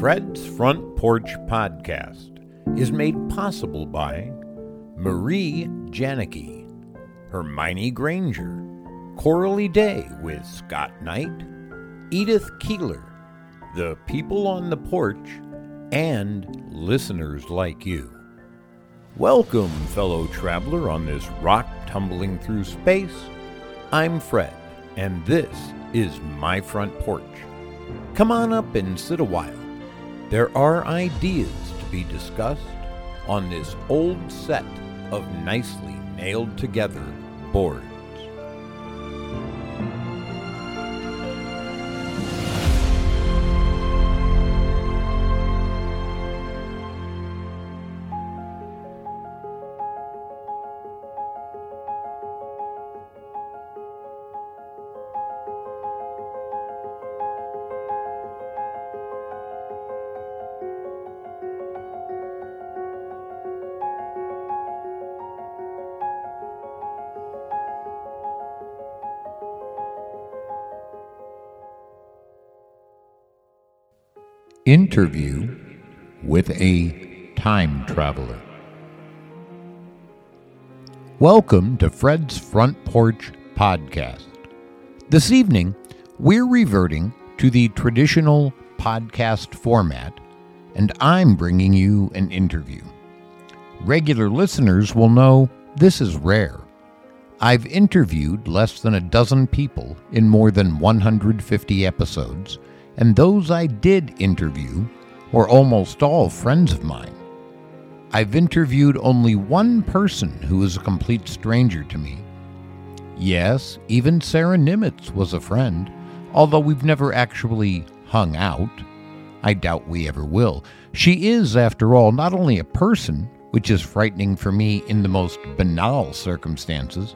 Fred's Front Porch Podcast is made possible by Marie Janicki, Hermione Granger, Coralie Day with Scott Knight, Edith Keeler, the people on the porch, and listeners like you. Welcome, fellow traveler, on this rock tumbling through space. I'm Fred, and this is my front porch. Come on up and sit a while. There are ideas to be discussed on this old set of nicely nailed together boards. Interview with a Time Traveler. Welcome to Fred's Front Porch Podcast. This evening, we're reverting to the traditional podcast format, and I'm bringing you an interview. Regular listeners will know this is rare. I've interviewed less than a dozen people in more than 150 episodes and those I did interview were almost all friends of mine. I've interviewed only one person who is a complete stranger to me. Yes, even Sarah Nimitz was a friend, although we've never actually hung out. I doubt we ever will. She is, after all, not only a person, which is frightening for me in the most banal circumstances,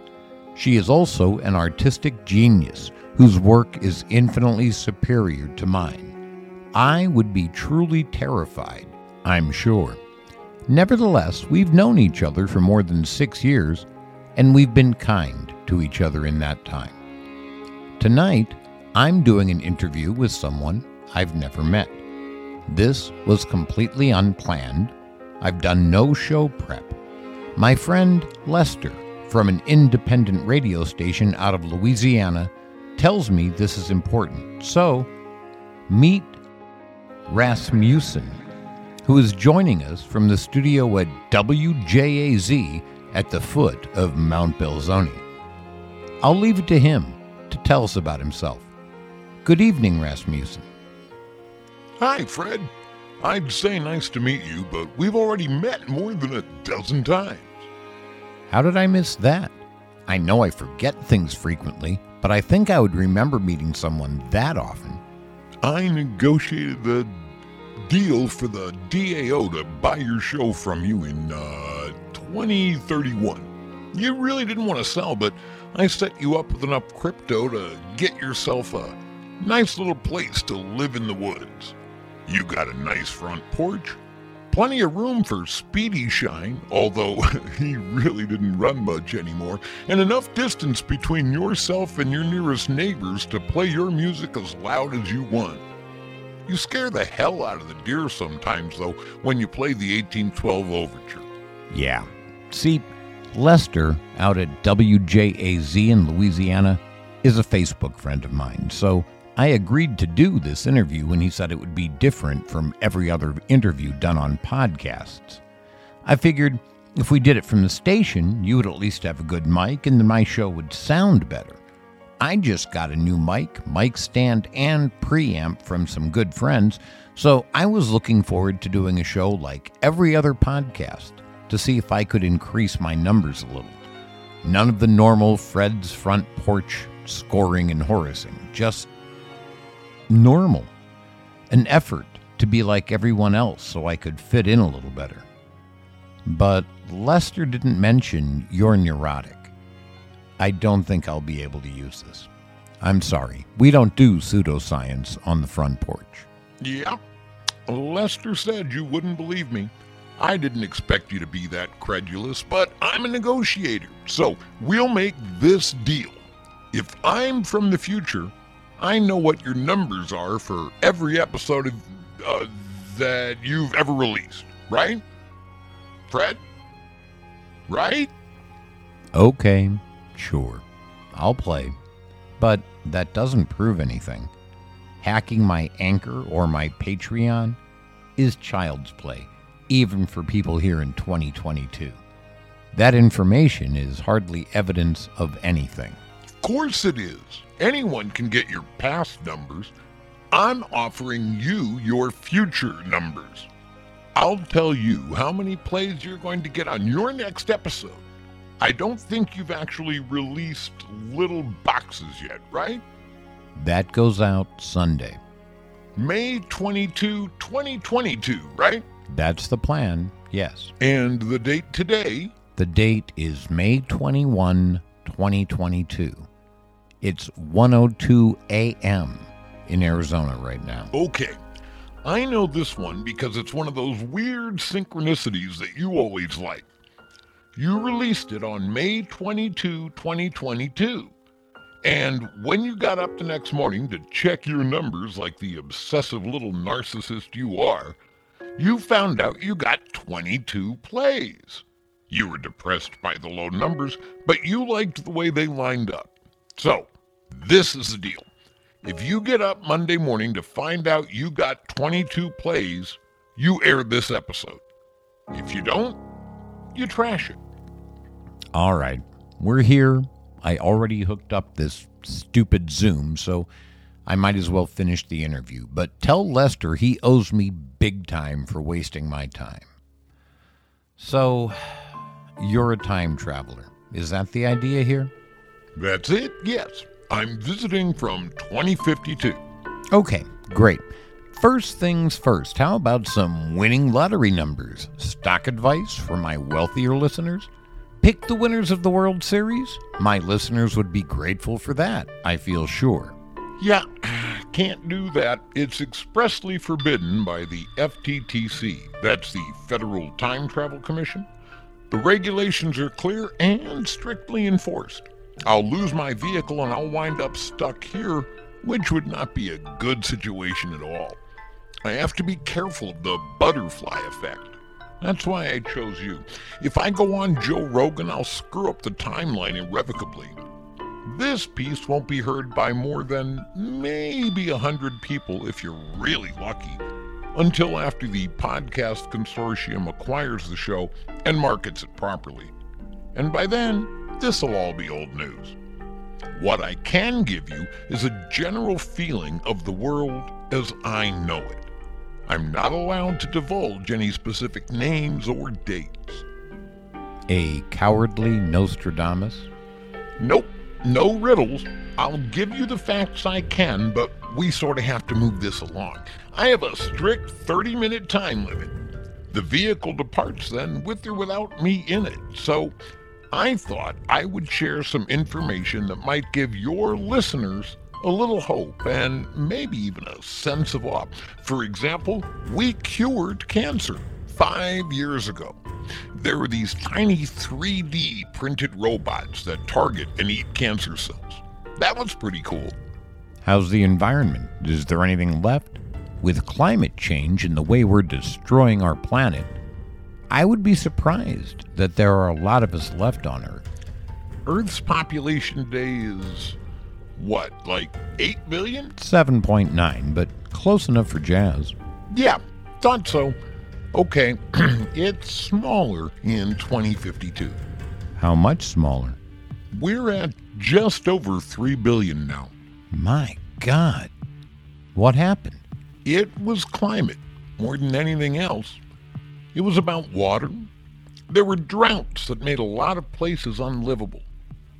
she is also an artistic genius whose work is infinitely superior to mine. I would be truly terrified, I'm sure. Nevertheless, we've known each other for more than six years, and we've been kind to each other in that time. Tonight, I'm doing an interview with someone I've never met. This was completely unplanned. I've done no show prep. My friend Lester, from an independent radio station out of Louisiana, tells me this is important. So, meet Rasmussen, who is joining us from the studio at WJAZ at the foot of Mount Belzoni. I'll leave it to him to tell us about himself. Good evening, Rasmussen. Hi, Fred. I'd say nice to meet you, but we've already met more than a dozen times. How did I miss that? I know I forget things frequently, but I think I would remember meeting someone that often. I negotiated the deal for the DAO to buy your show from you in uh, 2031. You really didn't want to sell, but I set you up with enough crypto to get yourself a nice little place to live in the woods. You got a nice front porch, Plenty of room for Speedy Shine, although he really didn't run much anymore, and enough distance between yourself and your nearest neighbors to play your music as loud as you want. You scare the hell out of the deer sometimes, though, when you play the 1812 Overture. Yeah. See, Lester, out at WJAZ in Louisiana, is a Facebook friend of mine, so I agreed to do this interview when he said it would be different from every other interview done on podcasts. I figured if we did it from the station, you would at least have a good mic and my show would sound better. I just got a new mic, mic stand, and preamp from some good friends, so I was looking forward to doing a show like every other podcast to see if I could increase my numbers a little. None of the normal Fred's front porch scoring and Horacing, just normal, an effort to be like everyone else so I could fit in a little better. But Lester didn't mention you're neurotic. I don't think I'll be able to use this. I'm sorry. We don't do pseudoscience on the front porch. Yeah. Lester said you wouldn't believe me. I didn't expect you to be that credulous, but I'm a negotiator, so we'll make this deal. If I'm from the future, I know what your numbers are for every episode of uh, that you've ever released, right? Fred? Right? Okay, sure. I'll play. But that doesn't prove anything. Hacking my Anchor or my Patreon is child's play, even for people here in 2022. That information is hardly evidence of anything. Of course it is. Anyone can get your past numbers. I'm offering you your future numbers. I'll tell you how many plays you're going to get on your next episode. I don't think you've actually released little boxes yet, right? That goes out Sunday. May 22, 2022, right? That's the plan, yes. And the date today? The date is May 21, 2022. It's 102 a.m. in Arizona right now. Okay. I know this one because it's one of those weird synchronicities that you always like. You released it on May 22, 2022. And when you got up the next morning to check your numbers like the obsessive little narcissist you are, you found out you got 22 plays. You were depressed by the low numbers, but you liked the way they lined up. So, this is the deal. If you get up Monday morning to find out you got 22 plays, you air this episode. If you don't, you trash it. All right, we're here. I already hooked up this stupid Zoom, so I might as well finish the interview. But tell Lester he owes me big time for wasting my time. So, you're a time traveler. Is that the idea here? That's it, yes. I'm visiting from 2052. Okay, great. First things first, how about some winning lottery numbers? Stock advice for my wealthier listeners? Pick the winners of the World Series? My listeners would be grateful for that, I feel sure. Yeah, can't do that. It's expressly forbidden by the FTTC. That's the Federal Time Travel Commission. The regulations are clear and strictly enforced. I'll lose my vehicle and I'll wind up stuck here, which would not be a good situation at all. I have to be careful of the butterfly effect. That's why I chose you. If I go on Joe Rogan, I'll screw up the timeline irrevocably. This piece won't be heard by more than maybe a hundred people if you're really lucky, until after the podcast consortium acquires the show and markets it properly. And by then, this'll all be old news. What I can give you is a general feeling of the world as I know it. I'm not allowed to divulge any specific names or dates. A cowardly Nostradamus? Nope, no riddles. I'll give you the facts I can, but we sort of have to move this along. I have a strict 30 minute time limit. The vehicle departs then with or without me in it, so I thought I would share some information that might give your listeners a little hope and maybe even a sense of awe. For example, we cured cancer five years ago. There were these tiny 3D printed robots that target and eat cancer cells. That was pretty cool. How's the environment? Is there anything left? With climate change and the way we're destroying our planet, I would be surprised that there are a lot of us left on Earth. Earth's population today is what, like 8 billion? 7.9, but close enough for jazz. Yeah, thought so. Okay, it's smaller in 2052. How much smaller? We're at just over 3 billion now. My God. What happened? It was climate more than anything else. It was about water. There were droughts that made a lot of places unlivable.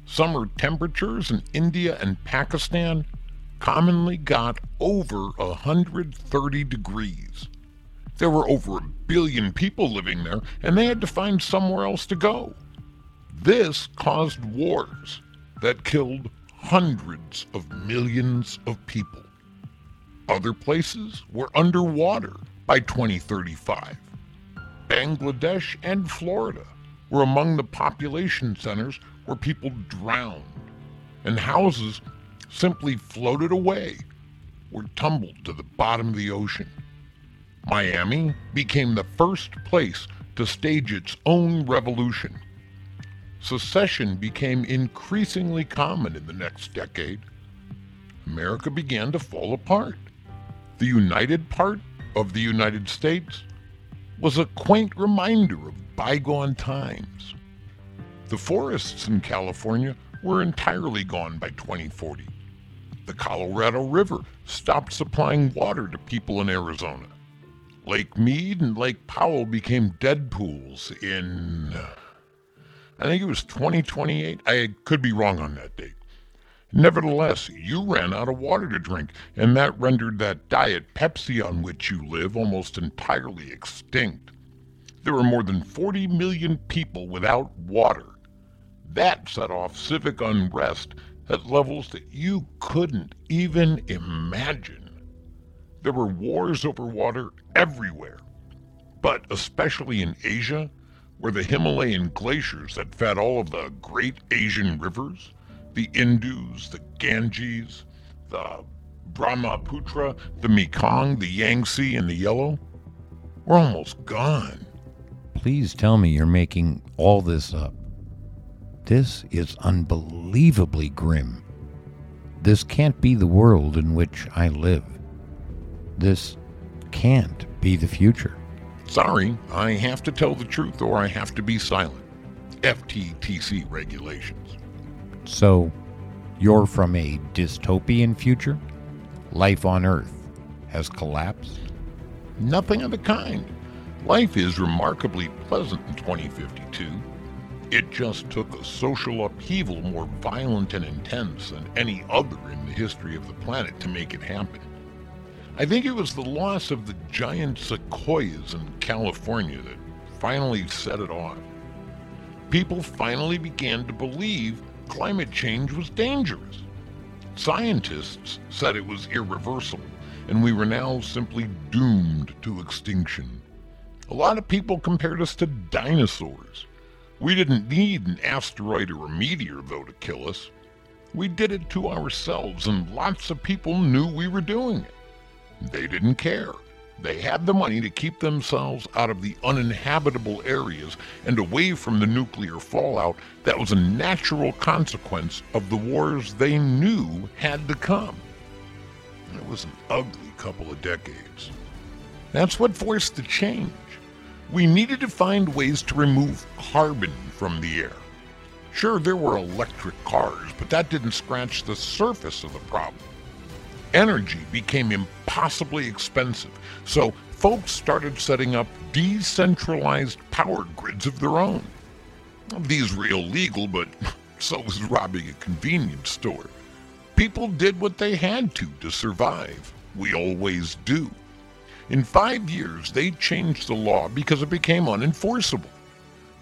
Summer temperatures in India and Pakistan commonly got over 130 degrees. There were over a billion people living there, and they had to find somewhere else to go. This caused wars that killed hundreds of millions of people. Other places were underwater by 2035. Bangladesh and Florida were among the population centers where people drowned, and houses simply floated away or tumbled to the bottom of the ocean. Miami became the first place to stage its own revolution. Secession became increasingly common in the next decade. America began to fall apart. The united part of the United States was a quaint reminder of bygone times. The forests in California were entirely gone by 2040. The Colorado River stopped supplying water to people in Arizona. Lake Mead and Lake Powell became dead pools in, I think it was 2028. I could be wrong on that date. Nevertheless, you ran out of water to drink, and that rendered that diet Pepsi on which you live almost entirely extinct. There were more than 40 million people without water. That set off civic unrest at levels that you couldn't even imagine. There were wars over water everywhere, but especially in Asia, where the Himalayan glaciers that fed all of the great Asian rivers, the Indus, the Ganges, the Brahmaputra, the Mekong, the Yangtze, and the Yellow. We're almost gone. Please tell me you're making all this up. This is unbelievably grim. This can't be the world in which I live. This can't be the future. Sorry, I have to tell the truth or I have to be silent. FTTC regulations. So, you're from a dystopian future? Life on Earth has collapsed? Nothing of the kind. Life is remarkably pleasant in 2052. It just took a social upheaval more violent and intense than any other in the history of the planet to make it happen. I think it was the loss of the giant sequoias in California that finally set it off. People finally began to believe climate change was dangerous. Scientists said it was irreversible, and we were now simply doomed to extinction. A lot of people compared us to dinosaurs. We didn't need an asteroid or a meteor, though, to kill us. We did it to ourselves, and lots of people knew we were doing it. They didn't care. They had the money to keep themselves out of the uninhabitable areas and away from the nuclear fallout that was a natural consequence of the wars they knew had to come. It was an ugly couple of decades. That's what forced the change. We needed to find ways to remove carbon from the air. Sure, there were electric cars, but that didn't scratch the surface of the problem energy became impossibly expensive, so folks started setting up decentralized power grids of their own. These were illegal, but so was robbing a convenience store. People did what they had to to survive. We always do. In five years, they changed the law because it became unenforceable.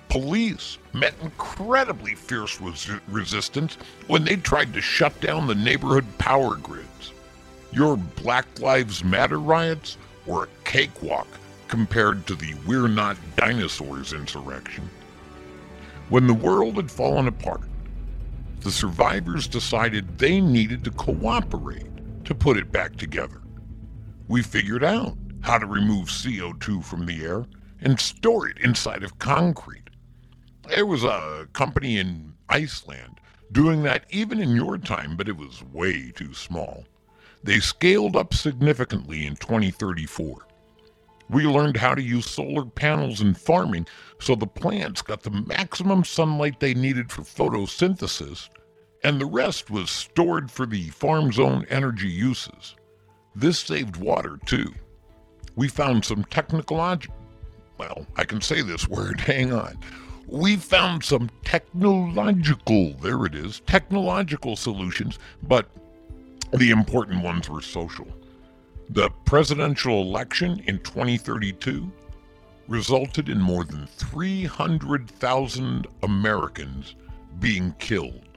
Police met incredibly fierce res- resistance when they tried to shut down the neighborhood power grids. Your Black Lives Matter riots were a cakewalk compared to the We're Not Dinosaurs insurrection. When the world had fallen apart, the survivors decided they needed to cooperate to put it back together. We figured out how to remove CO2 from the air and store it inside of concrete. There was a company in Iceland doing that even in your time, but it was way too small. They scaled up significantly in 2034. We learned how to use solar panels in farming so the plants got the maximum sunlight they needed for photosynthesis, and the rest was stored for the farm's own energy uses. This saved water too. We found some technological, well, I can say this word, hang on. We found some technological, there it is, technological solutions, but the important ones were social. The presidential election in 2032 resulted in more than 300,000 Americans being killed,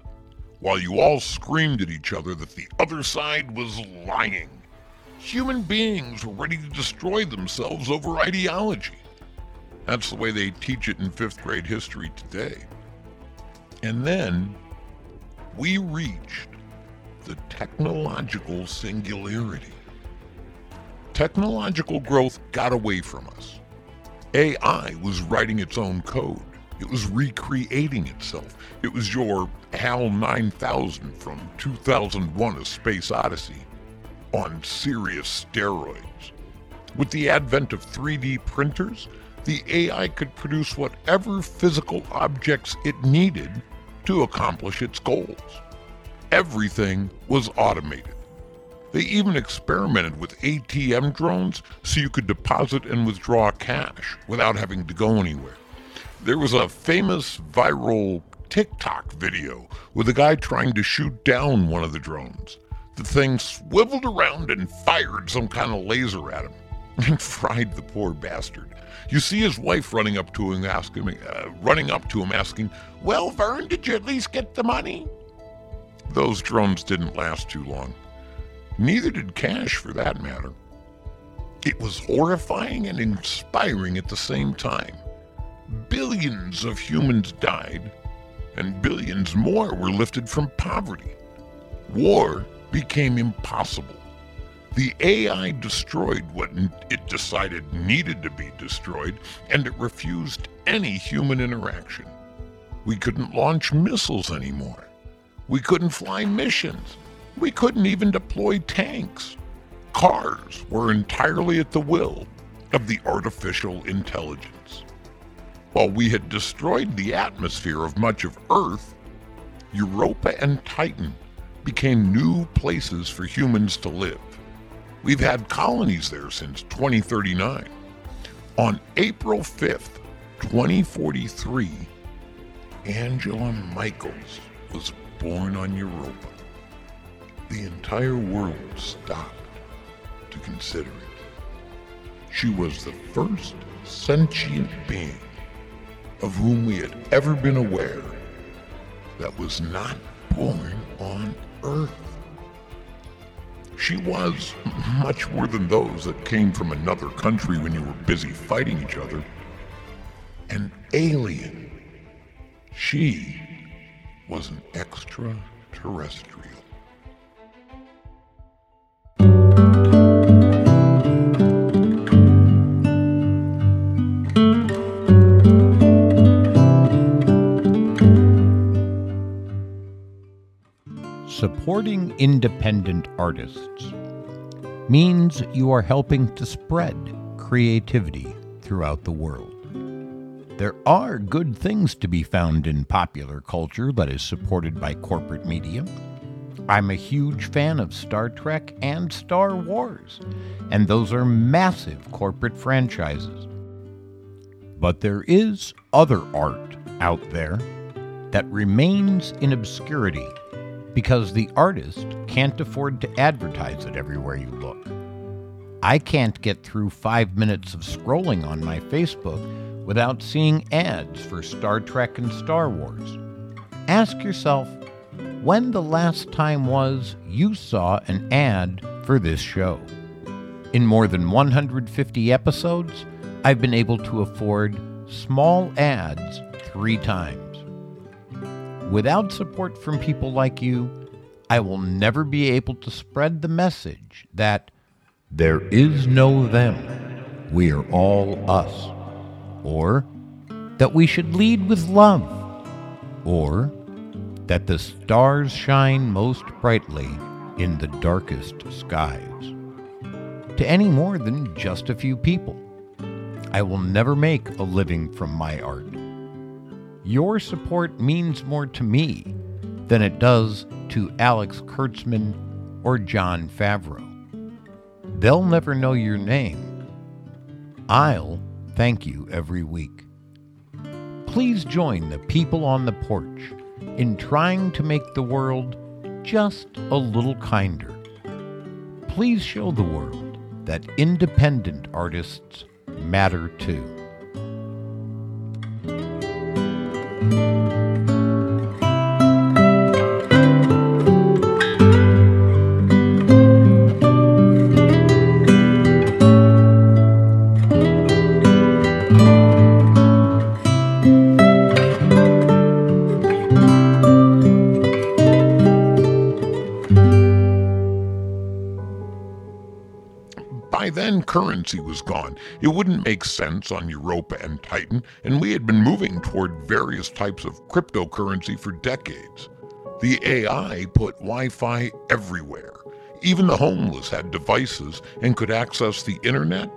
while you all screamed at each other that the other side was lying. Human beings were ready to destroy themselves over ideology. That's the way they teach it in fifth grade history today. And then we reached the technological singularity. technological growth got away from us. AI was writing its own code. It was recreating itself. It was your HAL 9000 from 2001 A Space Odyssey on serious steroids. With the advent of 3D printers, the AI could produce whatever physical objects it needed to accomplish its goals. Everything was automated. They even experimented with ATM drones so you could deposit and withdraw cash without having to go anywhere. There was a famous viral TikTok video with a guy trying to shoot down one of the drones. The thing swiveled around and fired some kind of laser at him and fried the poor bastard. You see his wife running up to him, asking, uh, running up to him, asking, "Well, Vern, did you at least get the money?" Those drones didn't last too long. Neither did cash, for that matter. It was horrifying and inspiring at the same time. Billions of humans died, and billions more were lifted from poverty. War became impossible. The AI destroyed what it decided needed to be destroyed, and it refused any human interaction. We couldn't launch missiles anymore. We couldn't fly missions. We couldn't even deploy tanks. Cars were entirely at the will of the artificial intelligence. While we had destroyed the atmosphere of much of Earth, Europa and Titan became new places for humans to live. We've had colonies there since 2039. On April 5th, 2043, Angela Michaels was born on Europa the entire world stopped to consider it. She was the first sentient being of whom we had ever been aware that was not born on Earth. She was much more than those that came from another country when you were busy fighting each other. An alien. She was an extraterrestrial. supporting independent artists means you are helping to spread creativity throughout the world. There are good things to be found in popular culture that is supported by corporate media. I'm a huge fan of Star Trek and Star Wars, and those are massive corporate franchises. But there is other art out there that remains in obscurity because the artist can't afford to advertise it everywhere you look. I can't get through five minutes of scrolling on my Facebook without seeing ads for Star Trek and Star Wars. Ask yourself when the last time was you saw an ad for this show. In more than 150 episodes, I've been able to afford small ads three times. Without support from people like you, I will never be able to spread the message that there is no them, we are all us, or that we should lead with love, or that the stars shine most brightly in the darkest skies. To any more than just a few people. I will never make a living from my art. Your support means more to me than it does to Alex Kurtzman or Jon Favreau. They'll never know your name. I'll thank you every week. Please join the people on the porch in trying to make the world just a little kinder. Please show the world that independent artists matter too. Then, currency was gone. It wouldn't make sense on Europa and Titan, and we had been moving toward various types of cryptocurrency for decades. The AI put Wi Fi everywhere. Even the homeless had devices and could access the internet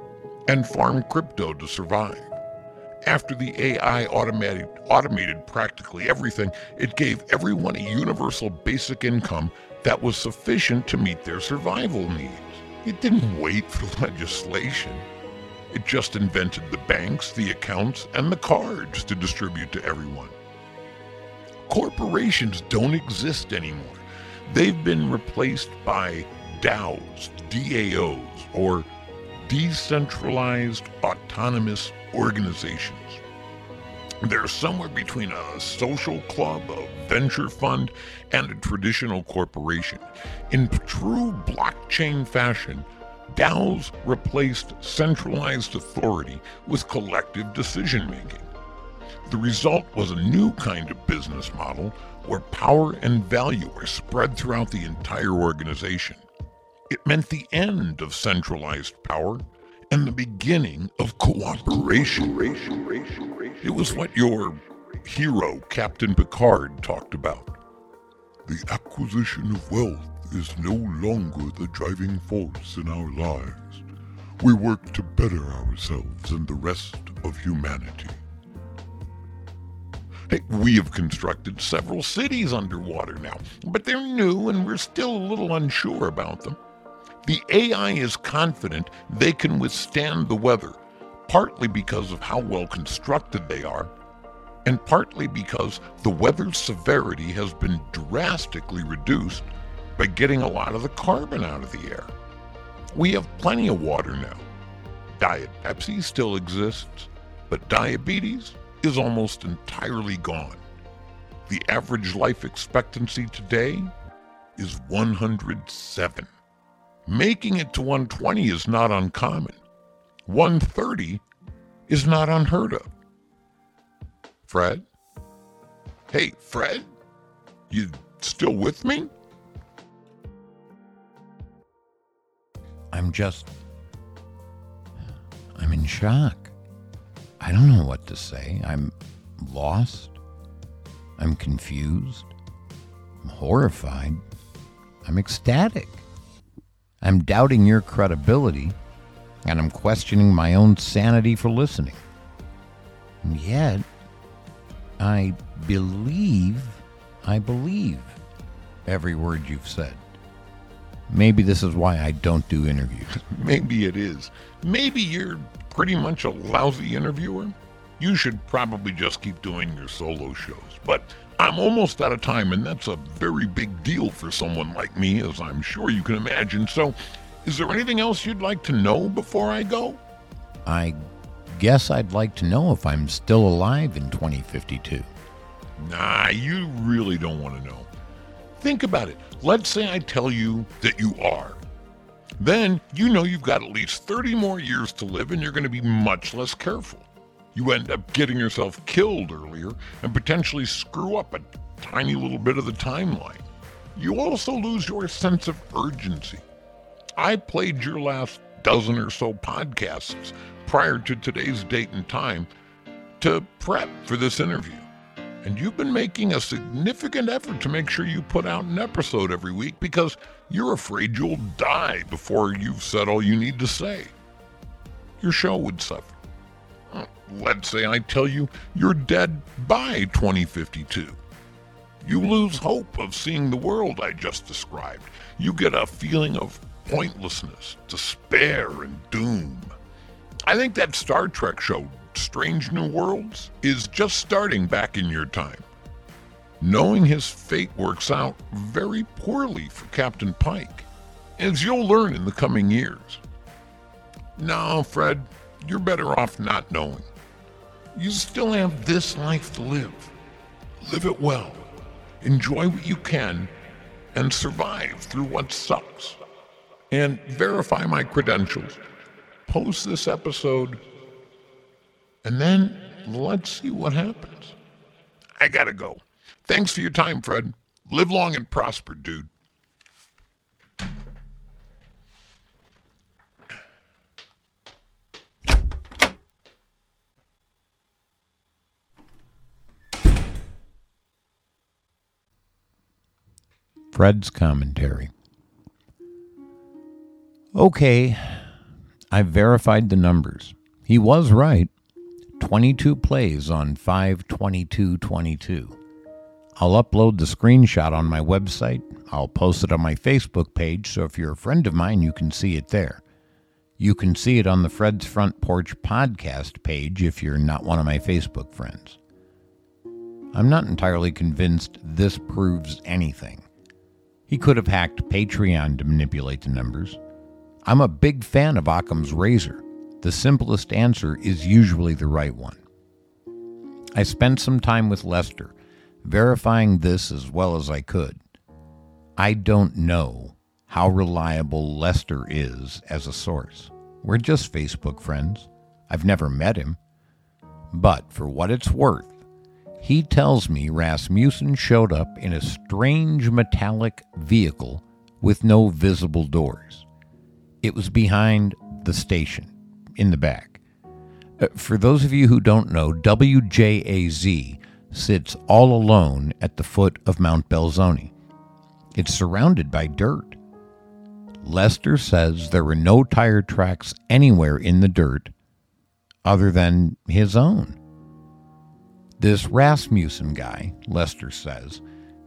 and farm crypto to survive. After the AI automated, automated practically everything, it gave everyone a universal basic income that was sufficient to meet their survival needs. It didn't wait for legislation. It just invented the banks, the accounts, and the cards to distribute to everyone. Corporations don't exist anymore. They've been replaced by DAOs, DAOs, or decentralized autonomous organizations. They're somewhere between a social club, a venture fund, and a traditional corporation. In true blockchain fashion, DAOs replaced centralized authority with collective decision making. The result was a new kind of business model where power and value are spread throughout the entire organization. It meant the end of centralized power and the beginning of cooperation. It was what your hero, Captain Picard, talked about. The acquisition of wealth is no longer the driving force in our lives. We work to better ourselves and the rest of humanity. Hey, we have constructed several cities underwater now, but they're new and we're still a little unsure about them. The AI is confident they can withstand the weather, partly because of how well constructed they are, and partly because the weather's severity has been drastically reduced by getting a lot of the carbon out of the air. We have plenty of water now. Diet Pepsi still exists, but diabetes is almost entirely gone. The average life expectancy today is 107. Making it to 120 is not uncommon. 130 is not unheard of. Fred? Hey, Fred? You still with me? I'm just. I'm in shock. I don't know what to say. I'm lost. I'm confused. I'm horrified. I'm ecstatic. I'm doubting your credibility, and I'm questioning my own sanity for listening. And yet, I believe, I believe every word you've said. Maybe this is why I don't do interviews. Maybe it is. Maybe you're pretty much a lousy interviewer. You should probably just keep doing your solo shows. But I'm almost out of time, and that's a very big deal for someone like me, as I'm sure you can imagine. So, is there anything else you'd like to know before I go? I guess I'd like to know if I'm still alive in 2052. Nah, you really don't want to know. Think about it. Let's say I tell you that you are. Then you know you've got at least 30 more years to live and you're going to be much less careful you end up getting yourself killed earlier and potentially screw up a tiny little bit of the timeline. You also lose your sense of urgency. I played your last dozen or so podcasts prior to today's date and time to prep for this interview. And you've been making a significant effort to make sure you put out an episode every week because you're afraid you'll die before you've said all you need to say. Your show would suffer. Let's say I tell you you're dead by 2052. You lose hope of seeing the world I just described. You get a feeling of pointlessness, despair, and doom. I think that Star Trek show, Strange New Worlds, is just starting back in your time. Knowing his fate works out very poorly for Captain Pike, as you'll learn in the coming years. No, Fred, you're better off not knowing. You still have this life to live. Live it well. Enjoy what you can and survive through what sucks and verify my credentials. Post this episode, and then let's see what happens. I gotta go. Thanks for your time, Fred. Live long and prosper, dude. Fred's commentary. Okay, I've verified the numbers. He was right. 22 plays on 52222. I'll upload the screenshot on my website. I'll post it on my Facebook page, so if you're a friend of mine, you can see it there. You can see it on the Fred's Front Porch podcast page if you're not one of my Facebook friends. I'm not entirely convinced this proves anything. He could have hacked Patreon to manipulate the numbers. I'm a big fan of Occam's razor. The simplest answer is usually the right one. I spent some time with Lester, verifying this as well as I could. I don't know how reliable Lester is as a source. We're just Facebook friends. I've never met him. But for what it's worth, he tells me Rasmussen showed up in a strange metallic vehicle with no visible doors. It was behind the station, in the back. Uh, for those of you who don't know, WJAZ sits all alone at the foot of Mount Belzoni. It's surrounded by dirt. Lester says there were no tire tracks anywhere in the dirt other than his own. This Rasmussen guy, Lester says,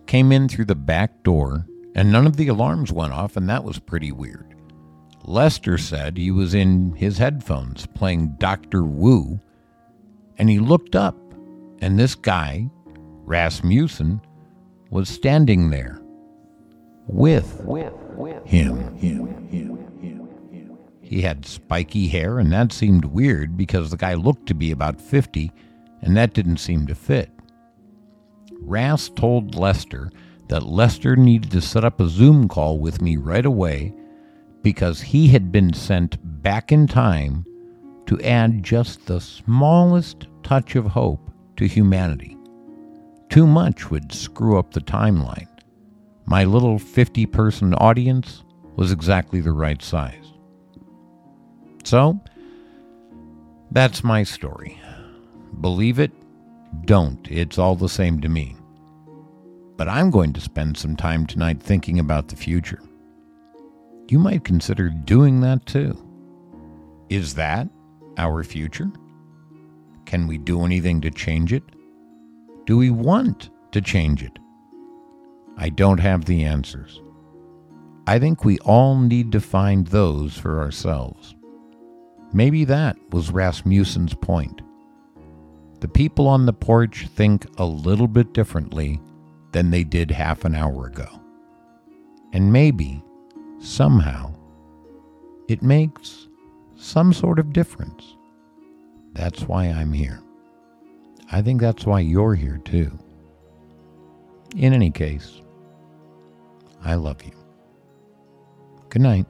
came in through the back door and none of the alarms went off, and that was pretty weird. Lester said he was in his headphones playing Doctor Wu, and he looked up, and this guy, Rasmussen, was standing there with, with, with him, him, him. He had spiky hair, and that seemed weird because the guy looked to be about 50, and that didn't seem to fit. Ras told Lester that Lester needed to set up a Zoom call with me right away because he had been sent back in time to add just the smallest touch of hope to humanity. Too much would screw up the timeline. My little 50 person audience was exactly the right size. So, that's my story. Believe it, don't. It's all the same to me. But I'm going to spend some time tonight thinking about the future you might consider doing that too. Is that our future? Can we do anything to change it? Do we want to change it? I don't have the answers. I think we all need to find those for ourselves. Maybe that was Rasmussen's point. The people on the porch think a little bit differently than they did half an hour ago. And maybe somehow, it makes some sort of difference. That's why I'm here. I think that's why you're here too. In any case, I love you. Good night.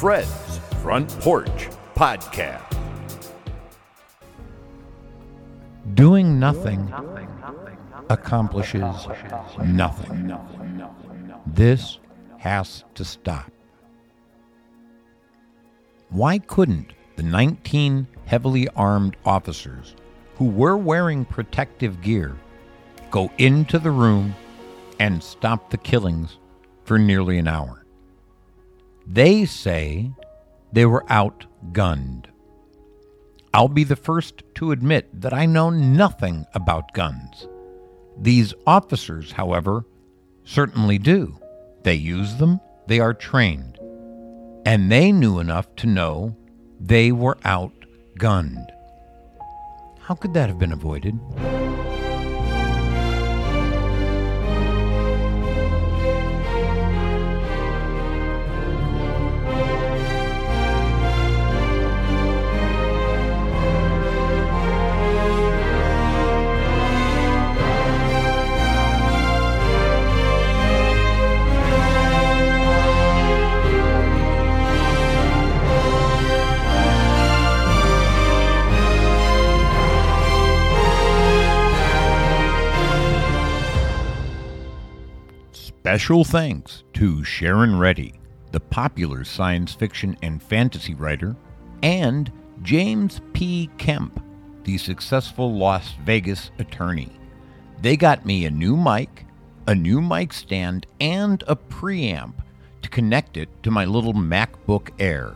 Fred's Front Porch Podcast. Doing nothing accomplishes nothing. This has to stop. Why couldn't the 19 heavily armed officers who were wearing protective gear go into the room and stop the killings for nearly an hour? They say they were outgunned. I'll be the first to admit that I know nothing about guns. These officers, however, certainly do. They use them, they are trained, and they knew enough to know they were outgunned. How could that have been avoided? Special thanks to Sharon Reddy, the popular science fiction and fantasy writer, and James P. Kemp, the successful Las Vegas attorney. They got me a new mic, a new mic stand, and a preamp to connect it to my little MacBook Air.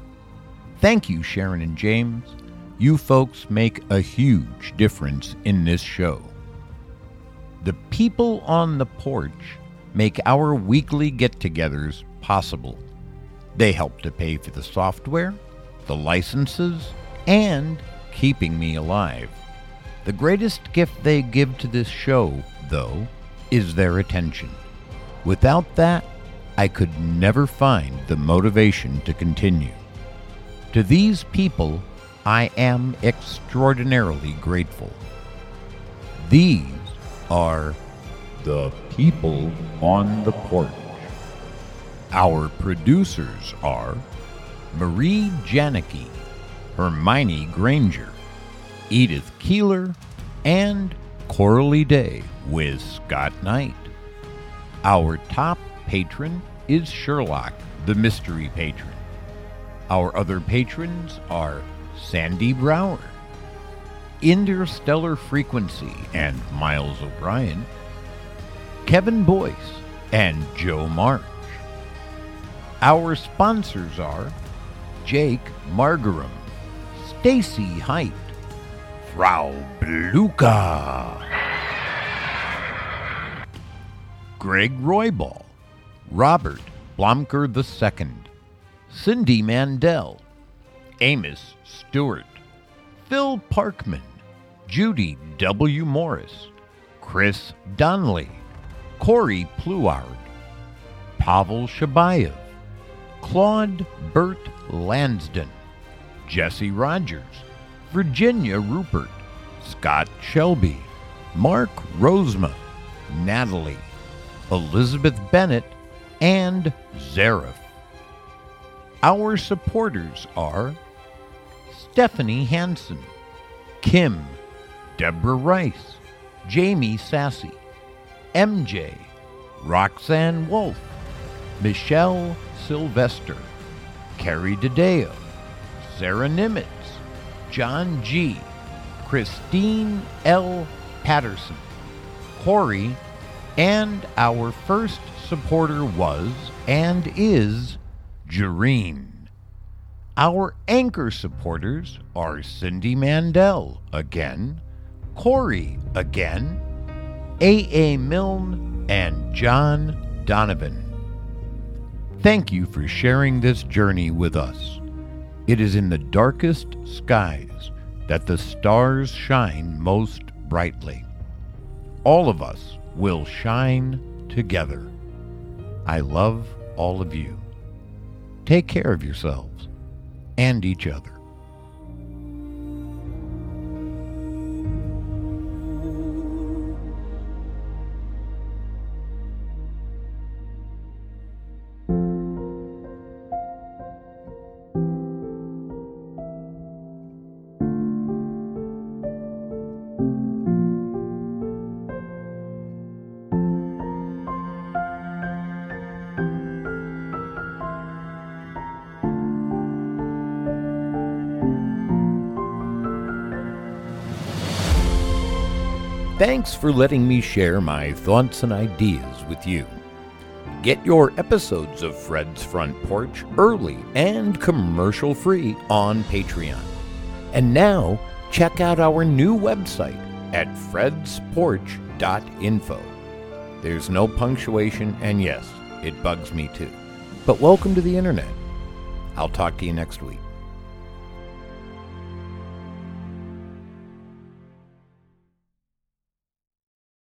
Thank you, Sharon and James. You folks make a huge difference in this show. The people on the porch make our weekly get togethers possible. They help to pay for the software, the licenses, and keeping me alive. The greatest gift they give to this show, though, is their attention. Without that, I could never find the motivation to continue. To these people, I am extraordinarily grateful. These are the people on the porch. Our producers are Marie Janicki, Hermione Granger, Edith Keeler, and Coralie Day with Scott Knight. Our top patron is Sherlock, the mystery patron. Our other patrons are Sandy Brower, Interstellar Frequency, and Miles O'Brien. Kevin Boyce, and Joe March. Our sponsors are Jake Margaram, Stacy Height, Frau Bluka, Greg Roybal, Robert Blomker II, Cindy Mandel, Amos Stewart, Phil Parkman, Judy W. Morris, Chris Donnelly, Corey Pluard, Pavel Shabayev, Claude Burt Lansden, Jesse Rogers, Virginia Rupert, Scott Shelby, Mark Rosema, Natalie, Elizabeth Bennett, and Zareth. Our supporters are Stephanie Hanson, Kim, Deborah Rice, Jamie Sassy, MJ, Roxanne Wolf, Michelle Sylvester, Carrie DeDeo, Sarah Nimitz, John G., Christine L. Patterson, Corey, and our first supporter was and is Jareen. Our anchor supporters are Cindy Mandel again, Corey again, A.A. Milne, and John Donovan. Thank you for sharing this journey with us. It is in the darkest skies that the stars shine most brightly. All of us will shine together. I love all of you. Take care of yourselves and each other. Thanks for letting me share my thoughts and ideas with you. Get your episodes of Fred's Front Porch early and commercial free on Patreon. And now, check out our new website at fredsporch.info. There's no punctuation, and yes, it bugs me too. But welcome to the internet. I'll talk to you next week.